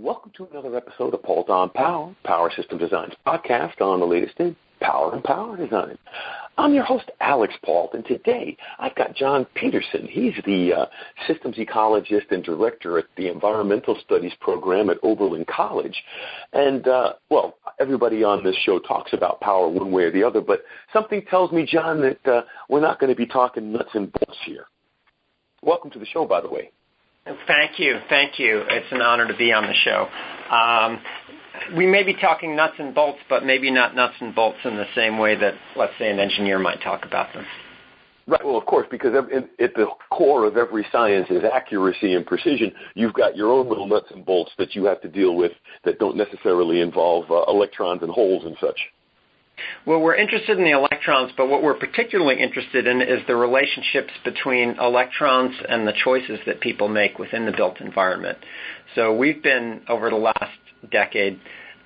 Welcome to another episode of Paultre on Power, Power System Designs podcast on the latest in power and power design. I'm your host, Alix Paultre, and today I've got John Petersen. He's the uh, systems ecologist and director at the Environmental Studies program at Oberlin College. And, uh, well, everybody on this show talks about power one way or the other, but something tells me, John, that uh, we're not going to be talking nuts and bolts here. Welcome to the show, by the way. Thank you. Thank you. It's an honor to be on the show. Um, we may be talking nuts and bolts, but maybe not nuts and bolts in the same way that, let's say, an engineer might talk about them. Right. Well, of course, because at the core of every science is accuracy and precision. You've got your own little nuts and bolts that you have to deal with that don't necessarily involve uh, electrons and holes and such. Well, we're interested in the electrons, but what we're particularly interested in is the relationships between electrons and the choices that people make within the built environment. So we've been, over the last decade,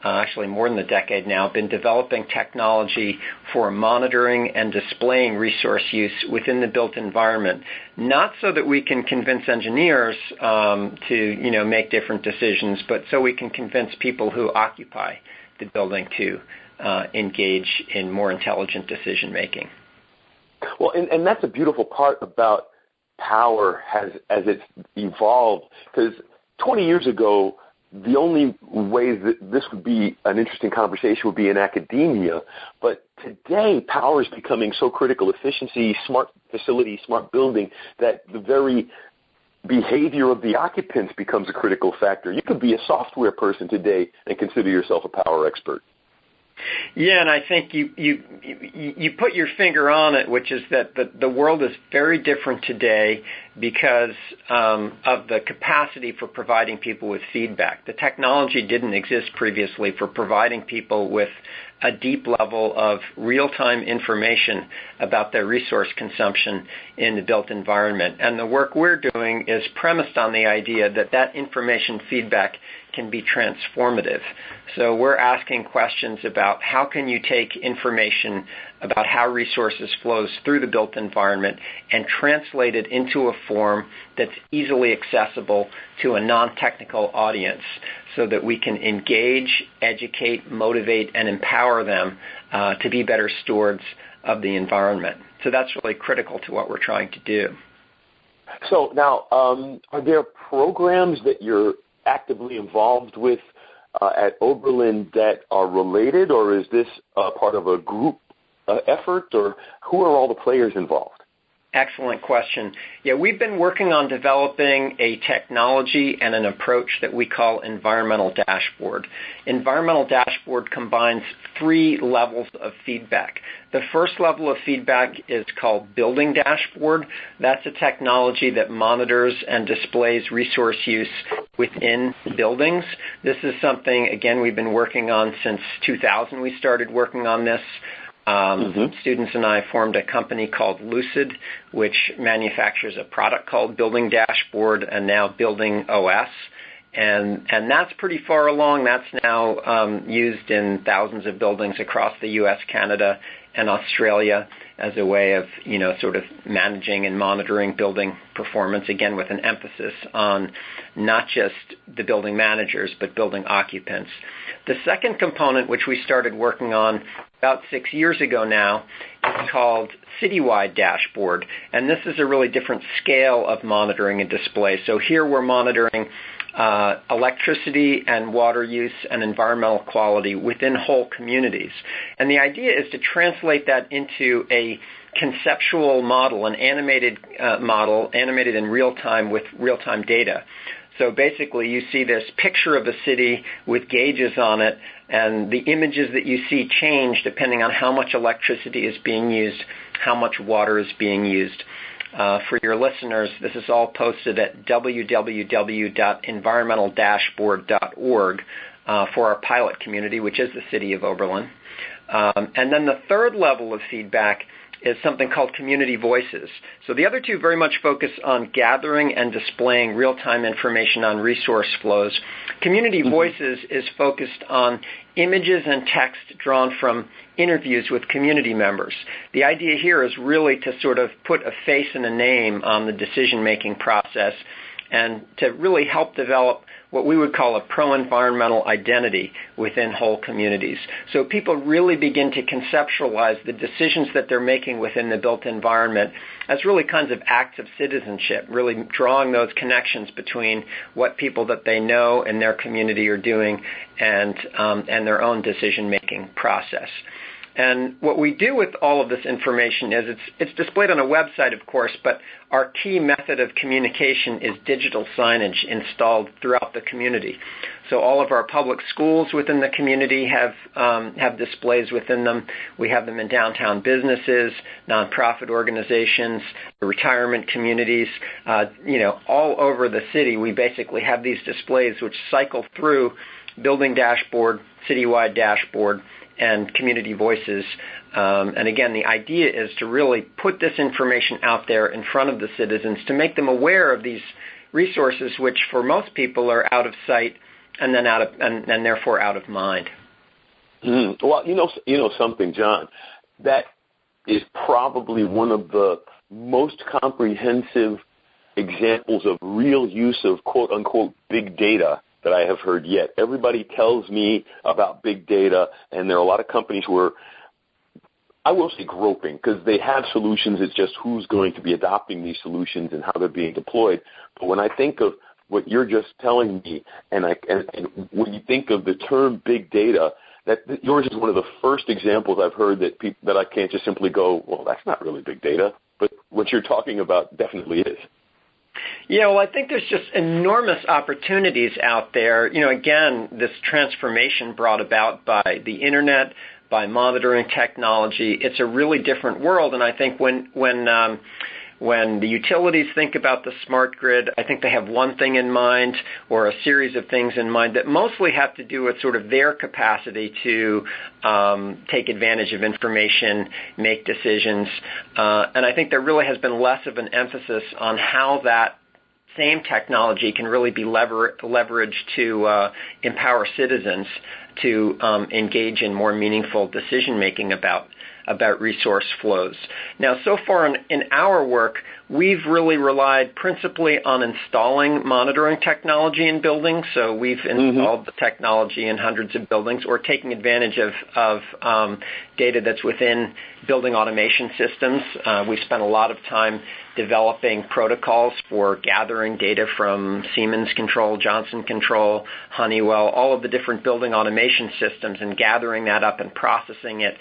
uh, actually more than a decade now, been developing technology for monitoring and displaying resource use within the built environment. Not so that we can convince engineers um, to, you know, make different decisions, but so we can convince people who occupy the building to Uh, engage in more intelligent decision making. Well, and, and that's a beautiful part about power has as it's evolved because 20 years ago the only way that this would be an interesting conversation would be in academia but today power is becoming so critical. Efficiency smart facility smart building that the very behavior of the occupants becomes a critical factor. You could be a software person today and consider yourself a power expert yeah, and I think you you you put your finger on it, which is that the the world is very different today because um, of the capacity for providing people with feedback. The technology didn't exist previously for providing people with a deep level of real-time information about their resource consumption in the built environment. And the work we're doing is premised on the idea that that information feedback can be transformative. So we're asking questions about how can you take information about how resources flows through the built environment and translate it into a form that's easily accessible to a non-technical audience so that we can engage, educate, motivate, and empower them uh, to be better stewards of the environment. So that's really critical to what we're trying to do. So now, um, are there programs that you're actively involved with uh, at Oberlin that are related, or is this part of a group uh, effort, or who are all the players involved? Excellent question. Yeah, we've been working on developing a technology and an approach that we call environmental dashboard. Environmental dashboard combines three levels of feedback. The first level of feedback is called building dashboard. That's a technology that monitors and displays resource use within buildings. This is something, again, we've been working on since 2000. We started working on this. Um, mm-hmm. Students and I formed a company called Lucid, which manufactures a product called Building Dashboard and now Building OS. And, and that's pretty far along. That's now um, used in thousands of buildings across the U.S., Canada, and Australia as a way of, you know, sort of managing and monitoring building performance, again, with an emphasis on not just the building managers, but building occupants. The second component, which we started working on about six years ago now, is called Citywide Dashboard. And this is a really different scale of monitoring and display. So here we're monitoring uh, electricity and water use and environmental quality within whole communities. And the idea is to translate that into a conceptual model, an animated uh, model, animated in real time with real time data. So basically, you see this picture of a city with gauges on it, and the images that you see change depending on how much electricity is being used, how much water is being used. Uh, for your listeners, this is all posted at www.environmental-dashboard.org uh, for our pilot community, which is the city of Oberlin. Um, and then the third level of feedback is something called community voices. So the other two very much focus on gathering and displaying real-time information on resource flows. Community mm-hmm. voices is focused on images and text drawn from interviews with community members. The idea here is really to sort of put a face and a name on the decision-making process and to really help develop what we would call a pro-environmental identity within whole communities. So people really begin to conceptualize the decisions that they're making within the built environment as really kinds of acts of citizenship, really drawing those connections between what people that they know in their community are doing and um, and their own decision making process. And what we do with all of this information is it's, displayed on a website, of course, but our key method of communication is digital signage installed throughout the community. So all of our public schools within the community have um, have displays within them. We have them in downtown businesses, nonprofit organizations, retirement communities. Uh, you know, all over the city, we basically have these displays which cycle through building dashboard, citywide dashboard, and community voices. Um, and again, the idea is to really put this information out there in front of the citizens to make them aware of these resources, which for most people are out of sight and then out of and, and therefore out of mind. Mm. Well, you know, you know something, John. That is probably one of the most comprehensive examples of real use of quote unquote big data that I have heard yet. Everybody tells me about big data, and there are a lot of companies who are, I will say groping, because they have solutions. It's just who's going to be adopting these solutions and how they're being deployed. But when I think of what you're just telling me, and, I, and, and when you think of the term big data, that, yours is one of the first examples I've heard that people, that I can't just simply go, well, that's not really big data. But what you're talking about definitely is. Yeah, well, I think there's just enormous opportunities out there. You know, again, this transformation brought about by the internet, by monitoring technology. It's a really different world, and I think when when um, when the utilities think about the smart grid, I think they have one thing in mind or a series of things in mind that mostly have to do with sort of their capacity to um, take advantage of information, make decisions. Uh, and I think there really has been less of an emphasis on how that same technology can really be lever- leveraged to uh, empower citizens to um, engage in more meaningful decision making about about resource flows. Now, so far in, in our work, we've really relied principally on installing monitoring technology in buildings. So we've mm-hmm. installed mm-hmm. the technology in hundreds of buildings or taking advantage of, of um, data that's within building automation systems. Uh, we've spent a lot of time developing protocols for gathering data from Siemens Control, Johnson Control, Honeywell, all of the different building automation systems and gathering that up and processing it,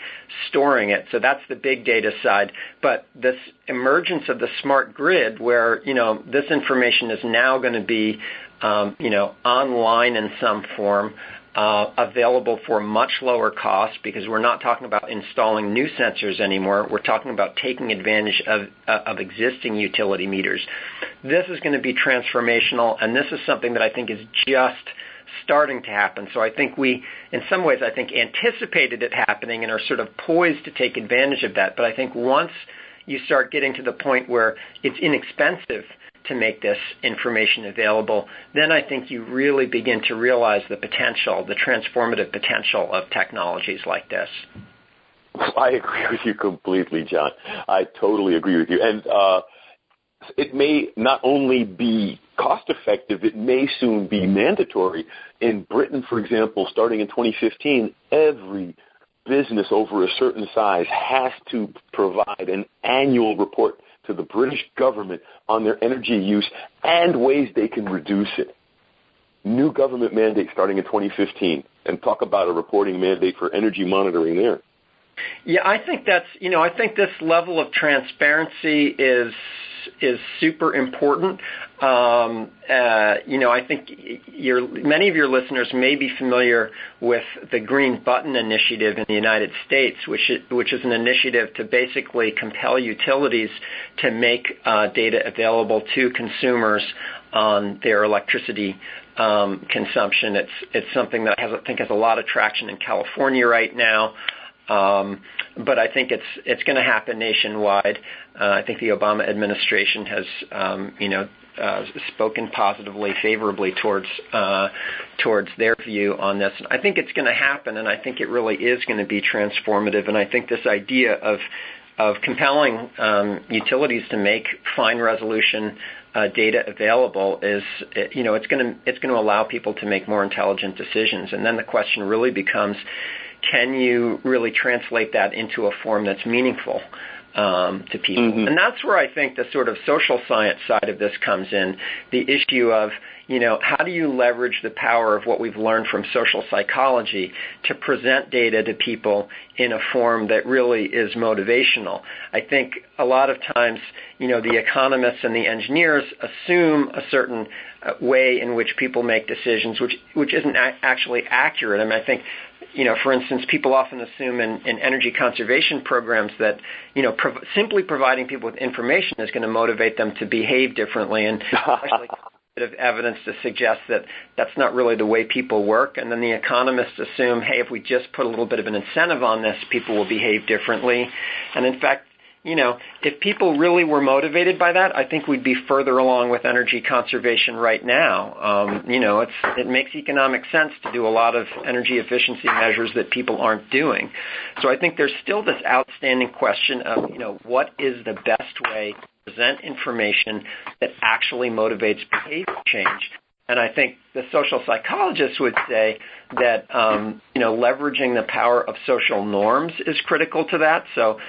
storing it. So that's the big data side. But this emergence of the smart grid where, you know, this information is now going to be, um, you know, online in some form, uh, available for much lower cost because we're not talking about installing new sensors anymore. We're talking about taking advantage of, uh, of existing utility meters. This is going to be transformational, and this is something that I think is just starting to happen. So I think we, in some ways, I think anticipated it happening and are sort of poised to take advantage of that. But I think once you start getting to the point where it's inexpensive to make this information available, then I think you really begin to realize the potential, the transformative potential of technologies like this. I agree with you completely, John. I totally agree with you. And uh, it may not only be cost effective, it may soon be mandatory. In Britain, for example, starting in 2015, every business over a certain size has to provide an annual report to the British government on their energy use and ways they can reduce it. New government mandate starting in 2015 and talk about a reporting mandate for energy monitoring there. Yeah, I think that's, you know, I think this level of transparency is is super important. Um, uh, you know, I think your, many of your listeners may be familiar with the Green Button Initiative in the United States, which is, which is an initiative to basically compel utilities to make uh, data available to consumers on their electricity um, consumption. It's it's something that has, I think has a lot of traction in California right now. Um, but I think it's it's going to happen nationwide. Uh, I think the Obama administration has, um, you know, uh, spoken positively, favorably towards uh, towards their view on this. I think it's going to happen, and I think it really is going to be transformative. And I think this idea of of compelling um, utilities to make fine resolution data available is, you know, it's going to it's going to allow people to make more intelligent decisions. And then the question really becomes, can you really translate that into a form that's meaningful? Um, to people. Mm-hmm. And that's where I think the sort of social science side of this comes in. The issue of, how do you leverage the power of what we've learned from social psychology to present data to people in a form that really is motivational? I think a lot of times, you know, the economists and the engineers assume a certain uh, way in which people make decisions, which which isn't a- actually accurate. I mean, I think you know, for instance, people often assume in, in energy conservation programs that, you know, prov- simply providing people with information is going to motivate them to behave differently, and bit of evidence to suggest that that's not really the way people work. And then the economists assume, hey, if we just put a little bit of an incentive on this, people will behave differently. And in fact, you know, if people really were motivated by that, I think we'd be further along with energy conservation right now. Um, you know, it's it makes economic sense to do a lot of energy efficiency measures that people aren't doing. So I think there's still this outstanding question of, you know, what is the best way present information that actually motivates behavior change? And I think the social psychologists would say that um, you know leveraging the power of social norms is critical to that. So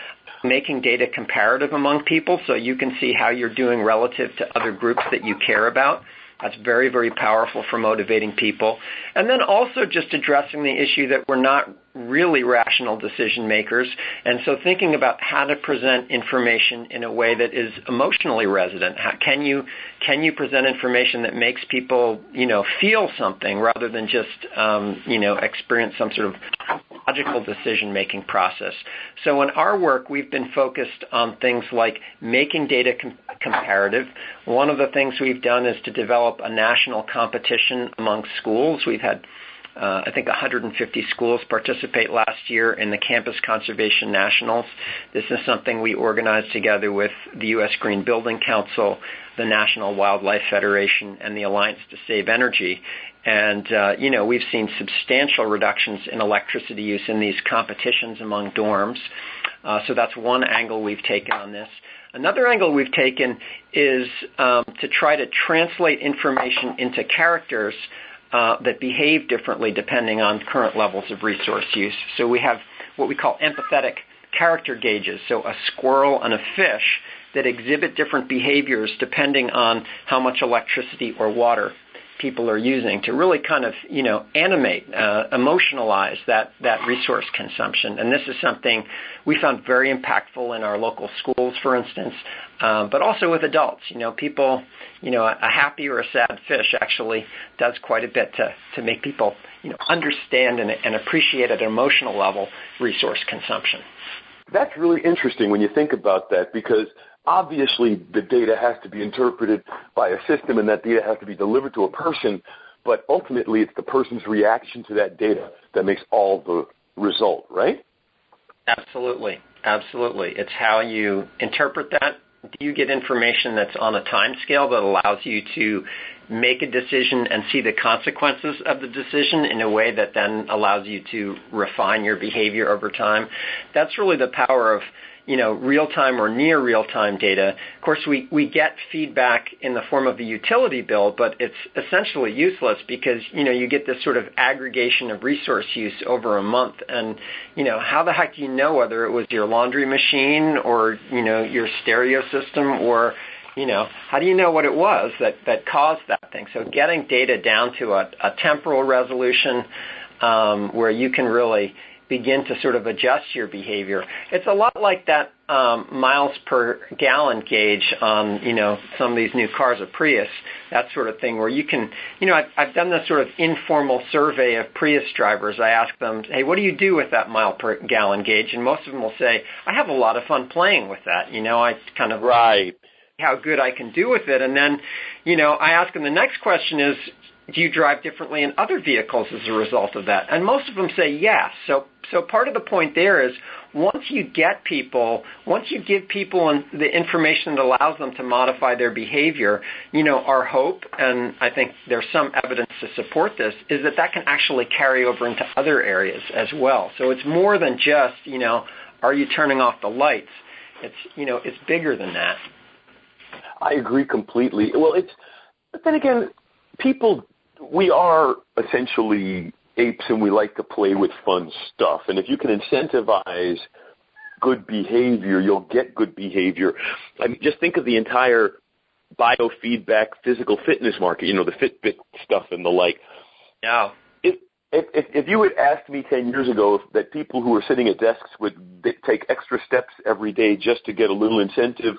making data comparative among people so you can see how you're doing relative to other groups that you care about. That's very, very powerful for motivating people. And then also just addressing the issue that we're not really rational decision makers. And so thinking about how to present information in a way that is emotionally resident. How, can you can you present information that makes people you know feel something rather than just um, you know experience some sort of logical decision making process. So in our work, we've been focused on things like making data com- comparative. One of the things we've done is to develop a national competition among schools. We've had uh, I think 150 schools participate last year in the Campus Conservation Nationals. This is something we organized together with the U.S. Green Building Council, the National Wildlife Federation, and the Alliance to Save Energy. And, uh, you know, we've seen substantial reductions in electricity use in these competitions among dorms. Uh, so that's one angle we've taken on this. Another angle we've taken is um, to try to translate information into characters uh, that behave differently depending on current levels of resource use. So we have what we call empathetic character gauges. So a squirrel and a fish that exhibit different behaviors depending on how much electricity or water people are using to really kind of you know animate, uh, emotionalize that that resource consumption. And this is something we found very impactful in our local schools, for instance, um, but also with adults. You know, people, you know, a happy or a sad fish actually does quite a bit to to make people you know understand and, and appreciate at an emotional level resource consumption. That's really interesting when you think about that because obviously the data has to be interpreted by a system and that data has to be delivered to a person, but ultimately it's the person's reaction to that data that makes all the result, right? Absolutely. Absolutely. It's how you interpret that. Do you get information that's on a time scale that allows you to make a decision and see the consequences of the decision in a way that then allows you to refine your behavior over time? That's really the power of real-time or near real-time data. Of course, we, get feedback in the form of a utility bill, but it's essentially useless because, you know, you get this sort of aggregation of resource use over a month. And, you know, how the heck do you know whether it was your laundry machine or, you know, your stereo system or, you know, how do you know what it was that, caused that thing? So getting data down to a, a temporal resolution um, where you can really – begin to sort of adjust your behavior. It's a lot like that um, miles per gallon gauge on you know some of these new cars, a Prius, that sort of thing, where you can you know I've, I've done this sort of informal survey of Prius drivers. I ask them, hey, what do you do with that mile per gallon gauge? And most of them will say, I have a lot of fun playing with that. You know, I kind of right how good I can do with it. And then, you know, I ask them the next question is, do you drive differently in other vehicles as a result of that? And most of them say yes. So, so part of the point there is once you get people, once you give people the information that allows them to modify their behavior, you know, our hope, and I think there's some evidence to support this, is that that can actually carry over into other areas as well. So it's more than just, you know, are you turning off the lights? It's, you know, it's bigger than that. I agree completely. Well, it's but then again, people we are essentially apes and we like to play with fun stuff. And if you can incentivize good behavior, you'll get good behavior. I mean, just think of the entire biofeedback physical fitness market, you know, the Fitbit stuff and the like. Yeah. If, if, if you had asked me 10 years ago if, that people who were sitting at desks would take extra steps every day just to get a little incentive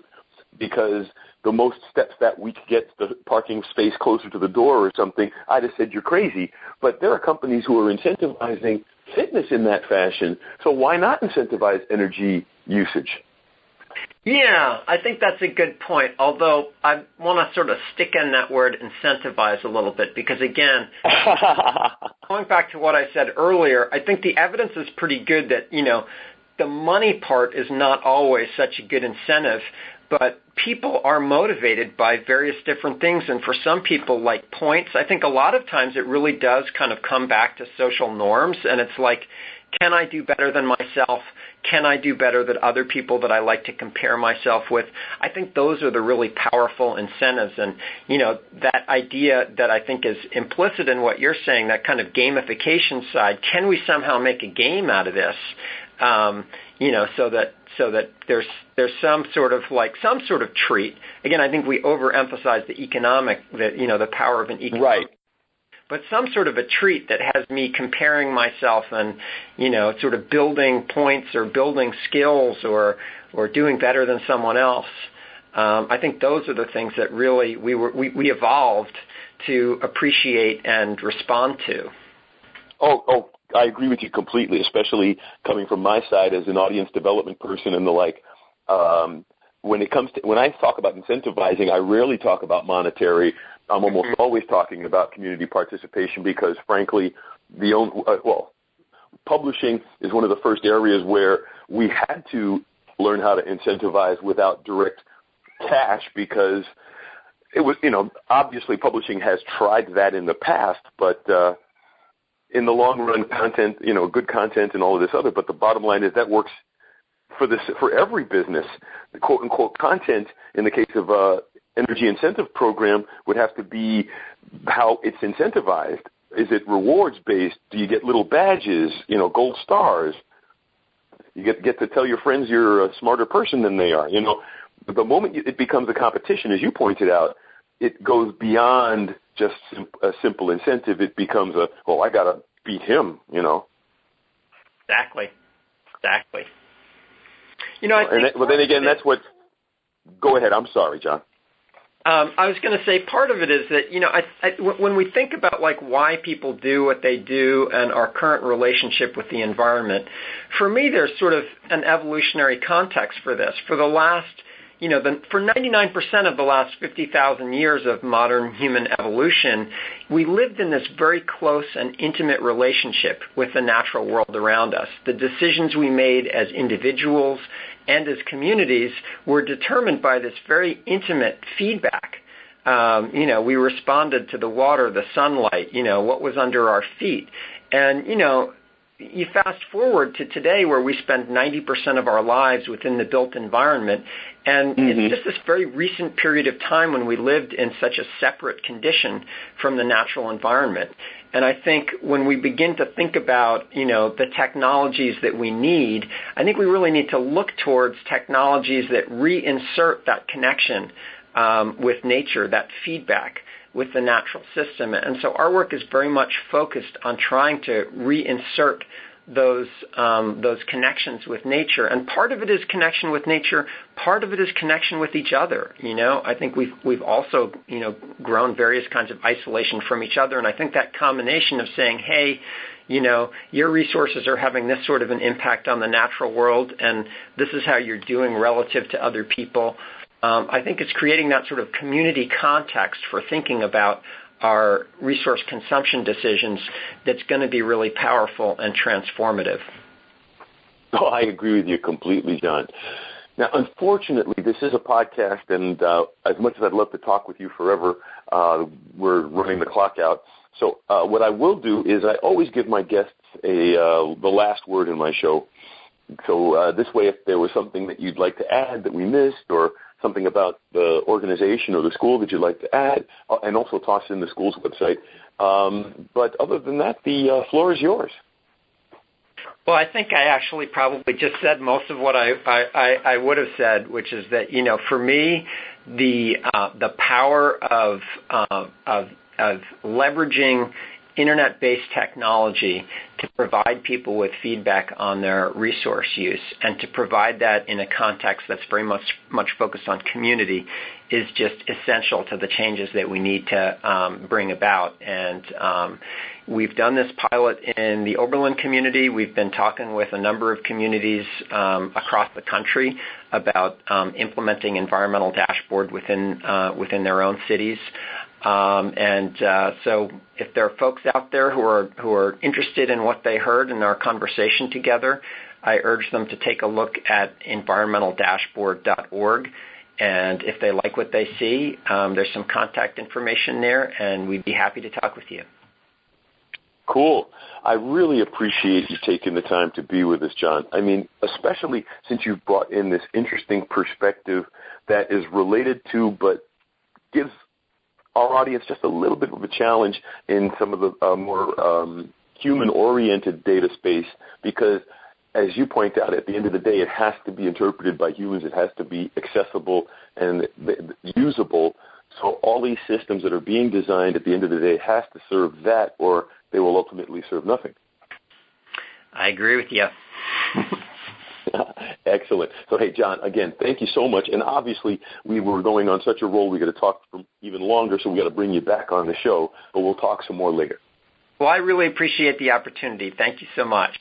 because the most steps that week get the parking space closer to the door or something, I'd have said you're crazy. But there are companies who are incentivizing fitness in that fashion. So why not incentivize energy usage? Yeah, I think that's a good point. Although I want to sort of stick in that word incentivize a little bit because again, going back to what I said earlier, I think the evidence is pretty good that, you know, the money part is not always such a good incentive but people are motivated by various different things and for some people like points i think a lot of times it really does kind of come back to social norms and it's like can i do better than myself? Can i do better than other people that i like to compare myself with? I think those are the really powerful incentives and you know that idea that i think is implicit in what you're saying that kind of gamification side can we somehow make a game out of this so that so that there's there's some sort of like some sort of treat. Again, I think we overemphasize the economic, the you know, the power of an economic. Right. But some sort of a treat that has me comparing myself and you know, sort of building points or building skills or or doing better than someone else. Um, I think those are the things that really we were we, we evolved to appreciate and respond to. Oh, oh, I agree with you completely, especially coming from my side as an audience development person and the like. Um, when it comes to when I talk about incentivizing, I rarely talk about monetary. I'm almost mm-hmm. always talking about community participation because, frankly, the only uh, well, publishing is one of the first areas where we had to learn how to incentivize without direct cash because it was you know obviously publishing has tried that in the past, but uh, in the long run, content, you know, good content and all of this other. But the bottom line is that works for this for every business. The quote unquote content in the case of uh, energy incentive program would have to be how it's incentivized. Is it rewards based? Do you get little badges? You know, gold stars. You get get to tell your friends you're a smarter person than they are. You know, the moment it becomes a competition, as you pointed out, it goes beyond just a simple incentive. It becomes a, well, I got to beat him, you know. Exactly. Exactly. You know, I think. And, well, then again, that's what. Go ahead. I'm sorry, John. Um, I was going to say part of it is that you know I, I, when we think about like why people do what they do and our current relationship with the environment, for me there's sort of an evolutionary context for this. For the last you know, the, for 99% of the last 50,000 years of modern human evolution, we lived in this very close and intimate relationship with the natural world around us. The decisions we made as individuals and as communities were determined by this very intimate feedback. Um, you know, we responded to the water, the sunlight, you know, what was under our feet. And, you know, you fast forward to today where we spend 90% of our lives within the built environment and mm-hmm. it's just this very recent period of time when we lived in such a separate condition from the natural environment. And I think when we begin to think about, you know, the technologies that we need, I think we really need to look towards technologies that reinsert that connection um, with nature, that feedback with the natural system. And so our work is very much focused on trying to reinsert those um, those connections with nature. And part of it is connection with nature. Part of it is connection with each other. You know, I think we've we've also you know grown various kinds of isolation from each other. And I think that combination of saying, hey, you know, your resources are having this sort of an impact on the natural world, and this is how you're doing relative to other people I think it's creating that sort of community context for thinking about our resource consumption decisions that's going to be really powerful and transformative. Oh, I agree with you completely, John. Now, unfortunately, this is a podcast, and uh, as much as I'd love to talk with you forever, uh, we're running the clock out. So, uh, what I will do is I always give my guests a uh, the last word in my show. So uh, this way, if there was something that you'd like to add that we missed, or something about the organization or the school that you'd like to add, uh, and also toss in the school's website. Um, but other than that, the uh, floor is yours. Well, I think I actually probably just said most of what I, I, I would have said, which is that you know, for me, the uh, the power of uh, of of leveraging internet-based technology to provide people with feedback on their resource use and to provide that in a context that's very much much focused on community is just essential to the changes that we need to um, bring about. And um, we've done this pilot in the Oberlin community. We've been talking with a number of communities um, across the country about um, implementing environmental dashboard within uh, within their own cities. Um, and uh, so, if there are folks out there who are who are interested in what they heard in our conversation together, I urge them to take a look at environmentaldashboard.org. And if they like what they see, um, there's some contact information there, and we'd be happy to talk with you. Cool. I really appreciate you taking the time to be with us, John. I mean, especially since you've brought in this interesting perspective that is related to, but gives our audience just a little bit of a challenge in some of the uh, more um, human-oriented data space because, as you point out, at the end of the day, it has to be interpreted by humans. It has to be accessible and usable. So all these systems that are being designed at the end of the day has to serve that, or they will ultimately serve nothing. I agree with you. Excellent. So, hey, John, again, thank you so much. And obviously, we were going on such a roll, we got to talk for even longer, so we got to bring you back on the show. But we'll talk some more later. Well, I really appreciate the opportunity. Thank you so much.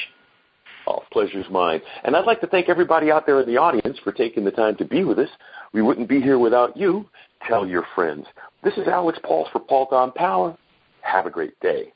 Oh, pleasure's mine. And I'd like to thank everybody out there in the audience for taking the time to be with us. We wouldn't be here without you. Tell your friends. This is Alix Paultre for Paultre on Power. Have a great day.